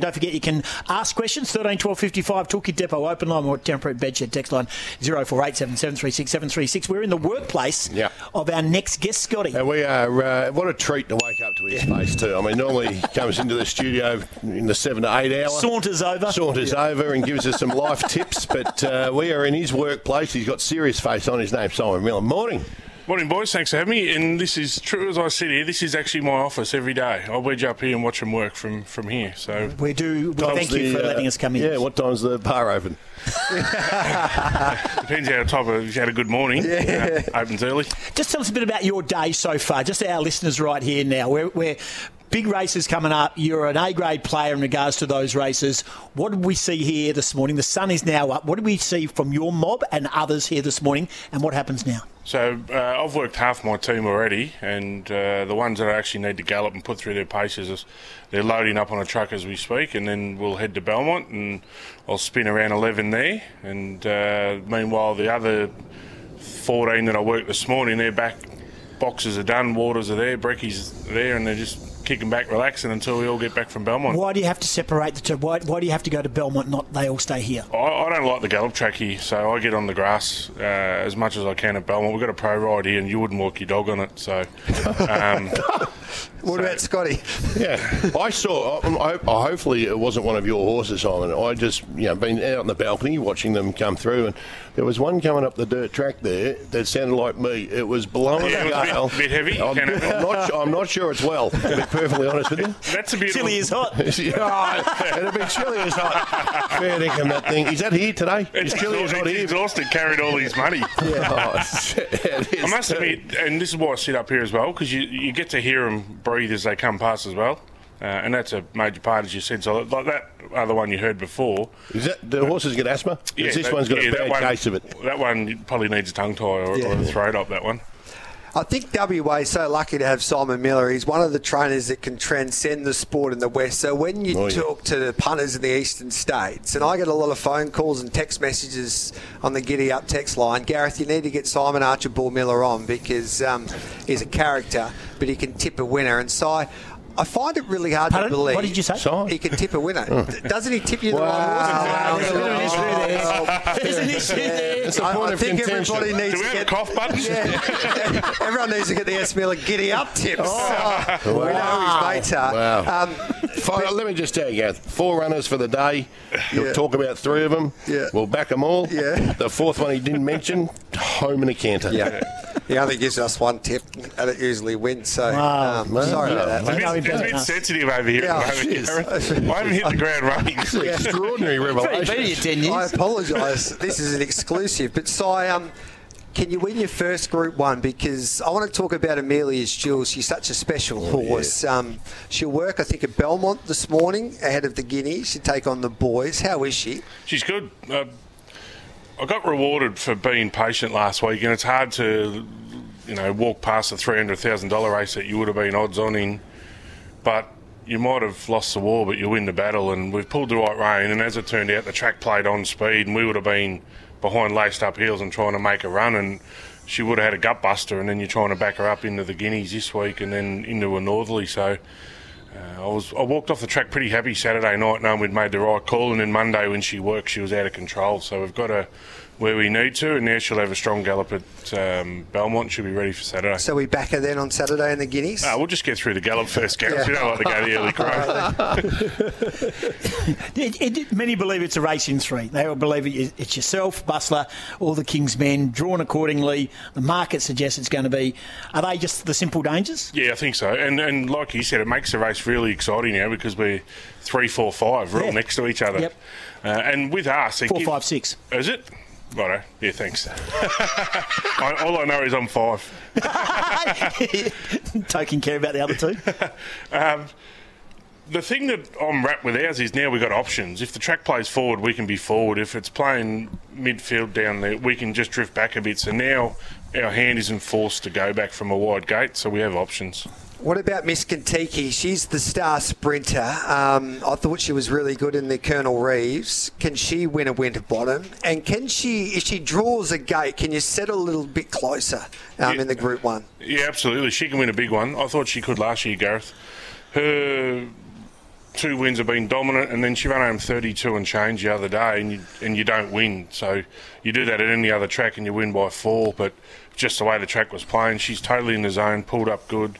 Don't forget you can ask questions, 13 12 55, Toolkit Depot open line or temporary bedshed text line 0487 736 736. We're in the workplace Yeah. of our next guest, Scotty. And we are, uh, what a treat to wake up to his face, too. I mean, normally he comes into the studio in the seven to eight hour. Saunters over. Saunters over and gives us some life tips, but uh, we are in his workplace. He's got serious face on his name, Simon Miller. Morning. Morning, boys. Thanks for having me. And this is true as I sit here. This is actually my office every day. I wedge up here and watch them work from, from here. So We do. We Time's thank you the, for uh, letting us come in. Yeah, what time's the bar open? depends how top of you had a good morning. Yeah. Uh, opens early. Just tell us a bit about your day so far. Just our listeners right here now. We're, we're big races coming up. You're an A grade player in regards to those races. What did we see here this morning? The sun is now up. What did we see from your mob and others here this morning? And what happens now? So uh, I've worked half my team already, and uh, the ones that I actually need to gallop and put through their paces, they're loading up on a truck as we speak, and then we'll head to Belmont, and I'll spin around 11 there. And uh, meanwhile, the other 14 that I worked this morning, their back boxes are done, waters are there, brekkies there, and they're just kicking back, relaxing until we all get back from Belmont. Why do you have to separate the two? Why, why do you have to go to Belmont, not they all stay here? I, I don't like the gallop track here, so I get on the grass uh, as much as I can at Belmont. We've got a pro ride here, and you wouldn't walk your dog on it. So, um, What about Scotty? Yeah, I saw. Um, I, I, hopefully, it wasn't one of your horses, Simon. I just, you know, been out on the balcony watching them come through, and there was one coming up the dirt track there that sounded like me. It was blowing Yeah, a it was a bit- gale. bit heavy, I'm. I'm not. I'm not sure it's well. To be perfectly honest with you. that's a beautiful. Chili is hot. Yeah, it'd be chilly as hot. Fair dinkum that thing. Is that here today? Is It's, chilly as hot it's here? exhausted, carried all his money. Yeah, oh, it is I must too. admit, and this is why I sit up here as well, because you, you get to hear them breathe as they come past as well. Uh, and that's a major part, as you said. So, like that other one you heard before. Is that the horses get asthma? 'Cause this that- one's got yeah, a bad one- case of it. That one probably needs a tongue tie or, Yeah. or a throat up, that one. I think WA is so lucky to have Simon Miller. He's one of the trainers that can transcend the sport in the West. So when you Oh, yeah. talk to the punters in the eastern states, and I get a lot of phone calls and text messages on the Giddy Up text line, Gareth, you need to get Simon Archibald Miller on because um, he's a character, but he can tip a winner. And Si, I find it really hard Pardon? to believe. What did you say? Si? He can tip a winner. Doesn't he tip you the Wow. wrong horses? There's an issue there. There's an issue there. It's a I, point I think contention. everybody needs Do we to get a cough button? yeah. Everyone needs to get the S Miller giddy up tips. Oh. we know who his mates are. Wow. Um, Four, let me just tell you, Gareth, four runners for the day. You'll Yeah. talk about three of them. Yeah. We'll back them all. Yeah. The fourth one he didn't mention, home in a canter. yeah. He only gives us one tip, and it usually wins. So Wow. um, sorry about It's that. a know he bit, it's a better bit sensitive over here Yeah, at the it moment, is. Gareth. I haven't hit the ground running. It's an extraordinary revelation. I apologise. this is an exclusive. But Si, um, can you win your first Group One? Because I want to talk about Amelia's Jewel. She's such a special horse. Um, she'll work, I think, at Belmont this morning ahead of the Guineas. She'll take on the boys. How is she? She's good. Uh, I got rewarded for being patient last week, and it's hard to, you know, walk past the three hundred thousand dollar race that you would have been odds on in, but you might have lost the war, but you win the battle. And we've pulled the right rein, and as it turned out, the track played on speed, and we would have been behind laced up heels and trying to make a run, and she would have had a gut buster, and then you're trying to back her up into the Guineas this week, and then into a Northerly. So. Uh, I was I walked off the track pretty happy Saturday night, knowing we'd made the right call, and then Monday when she worked, she was out of control. So we've got to where we need to, and now she'll have a strong gallop at um, Belmont. She'll be ready for Saturday. So we back her then on Saturday in the Guineas. Ah, we'll just get through the gallop first, Gareth. We don't like to go the early crow. It, it, many believe it's a race in three. They all believe it, it's yourself, Bustler, all the King's men, drawn accordingly. The market suggests it's going to be. Are they just the simple dangers? Yeah, I think so. And and like you said, it makes the race really exciting now because we're three, four, five, we're Yeah. all next to each other. Yep. Uh, and with us, it Four, gives- five, six. Is it? Righto. Yeah, thanks. I, all I know is I'm five. Taking care about the other two. Um, the thing that I'm wrapped with ours is now we've got options. If the track plays forward, we can be forward. If it's playing midfield down there, we can just drift back a bit. So now our hand isn't forced to go back from a wide gate, so we have options. What about Miss Kentucky? She's the star sprinter. Um, I thought she was really good in the Colonel Reeves. Can she win a Winterbottom? And can she, if she draws a gate, can you set a little bit closer um, Yeah. in the Group One? Yeah, absolutely. She can win a big one. I thought she could last year, Gareth. Her two wins have been dominant, and then she ran home 32 and change the other day, and you, and you don't win. So you do that at any other track, and you win by four. But just the way the track was playing, she's totally in the zone, pulled up good.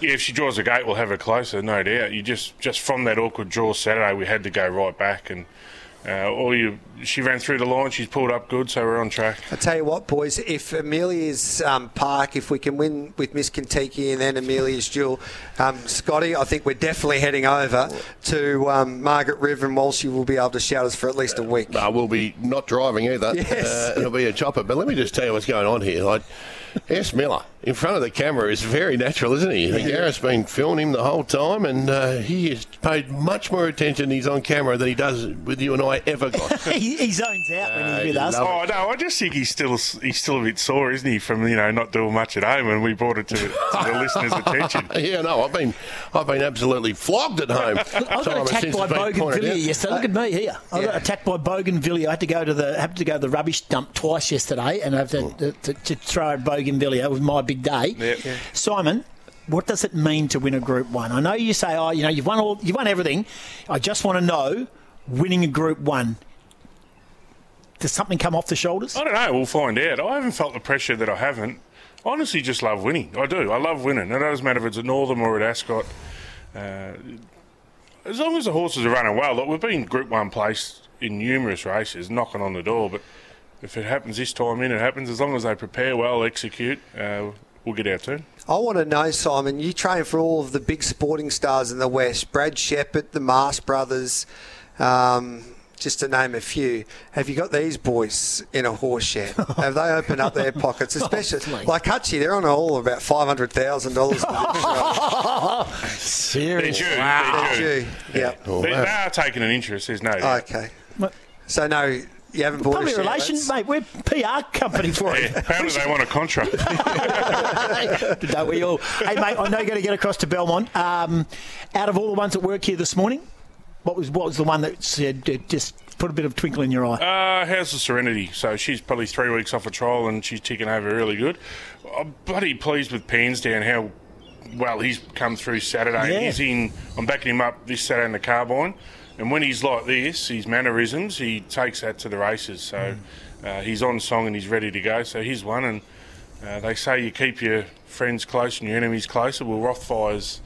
Yeah, if she draws a gate, we'll have her closer, no doubt. You just just from that awkward draw Saturday, we had to go right back, and uh, or you she ran through the line, she's pulled up good, so we're on track. I tell you what, boys, if Amelia's um, Park, if we can win with Miss Kentucky and then Amelia's Jewel, um, Scotty, I think we're definitely heading over to um, Margaret River and Walshy will be able to shout us for at least a week. Uh, we'll be not driving either. Yes. Uh, it'll be a chopper. But let me just tell you what's going on here. Like, S. Miller in front of the camera is very natural, isn't he? Gareth's been filming him the whole time, and uh, he has paid much more attention. He's on camera than he does with you and I ever got. he, he zones out when Uh, he's with us. love Oh no, I just think he's still he's still a bit sore, isn't he, from you know not doing much at home, and we brought it to, to the listeners' attention. yeah, no, I've been, I've been absolutely flogged at home. I got attacked by it's Bougainvillea yesterday. Look at me here. I got attacked by Bougainvillea. I had to go to the had to go to the rubbish dump twice yesterday, and I have to, to, to, to throw at Bougainvillea. It was my big day. Yep. Yeah. Simon, what does it mean to win a Group One? I know you say, oh, you know, you've won all, you've won everything. I just want to know, winning a Group One. Does something come off the shoulders? I don't know. We'll find out. I haven't felt the pressure that I haven't. I honestly just love winning. I do. I love winning. It doesn't matter if it's at Northam or at Ascot. Uh, as long as the horses are running well, look, we've been Group One placed in numerous races, knocking on the door. But if it happens this time in, it happens. As long as they prepare well, execute, uh, we'll get our turn. I want to know, Simon, you train for all of the big sporting stars in the West Brad Sheppard, the Marsh brothers, um, just to name a few. Have you got these boys in a horse shed? Have they opened up their pockets? Especially please. like Hutchie, they're on all about $500,000. They're Serious. due. They're They're due. due. Yeah. Oh, They, wow. they are taking an interest. There's no doubt. Okay. So, no, you haven't bought a Public share, relations, lads? mate. We're PR company for Yeah, it. apparently they want a contract. Don't we all? Hey, mate, I know you're going to get across to Belmont. Um, out of all the ones that work here this morning, what was what was the one that said uh, just put a bit of twinkle in your eye? Uh, how's the Serenity? So she's probably three weeks off a trial and she's ticking over really good. I'm bloody pleased with Pansdown how well he's come through Saturday. Yeah. He's in. I'm backing him up this Saturday in the carbine, and when he's like this, his mannerisms, he takes that to the races. So uh, he's on song and he's ready to go. So he's one, and uh, they say you keep your friends close and your enemies closer. Well, Rothfire's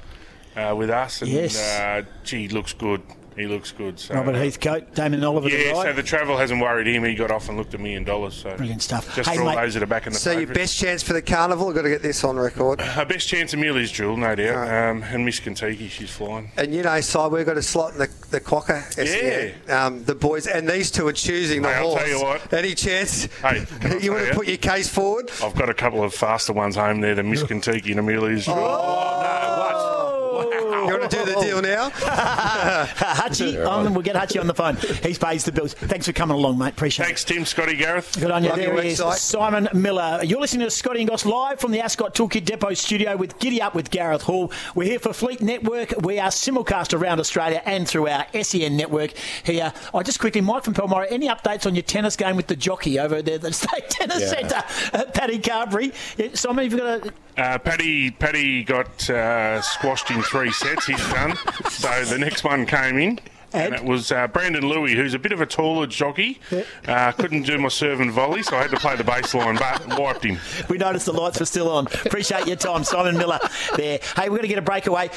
uh, with us, and Yes. uh, gee, looks good. He looks good. So, Robert Heathcote, Damien Oliver, yeah, guy. so the travel hasn't worried him. He got off and looked a million dollars. So Brilliant stuff. Just Hey, for all those that are back in the So your best chance for the carnival? I've got to get this on record. Our best chance of Amelia's Jewel, no doubt. Um, and Miss Kentucky, she's flying. And you know, Si, we've got a slot in the, the Quokka SEN. Um, the boys, and these two are choosing the Hey, I'll tell you what. Any chance? Hey, you want to you? put your case forward? I've got a couple of faster ones home there, the Miss Kentucky and Amelia's Jewel. Oh, oh no! What? Wow. You want to do the deal now? Hutchie, on, we'll get Hutchie on the phone. He pays the bills. Thanks for coming along, mate. Appreciate it. Thanks, Tim, Scotty, Gareth. Good on you. Love there he is. Simon Miller. You're listening to Scotty and Goss live from the Ascot Toolkit Depot studio with Giddy Up with Gareth Hall. We're here for Fleet Network. We are simulcast around Australia and through our SEN network here. I just quickly, Mike from Palmyra, any updates on your tennis game with the jockey over there at the State Tennis Yeah. Centre, uh, Paddy Carbery? Simon, you've got a Uh, Paddy, Paddy got uh, squashed in three sets. He's done. So the next one came in. And, it was uh, Brandon Louis, who's a bit of a taller jockey. Uh, couldn't do my serve and volley, so I had to play the baseline, but wiped him. We noticed the lights were still on. Appreciate your time, Simon Miller there. Hey, we're going to get a breakaway.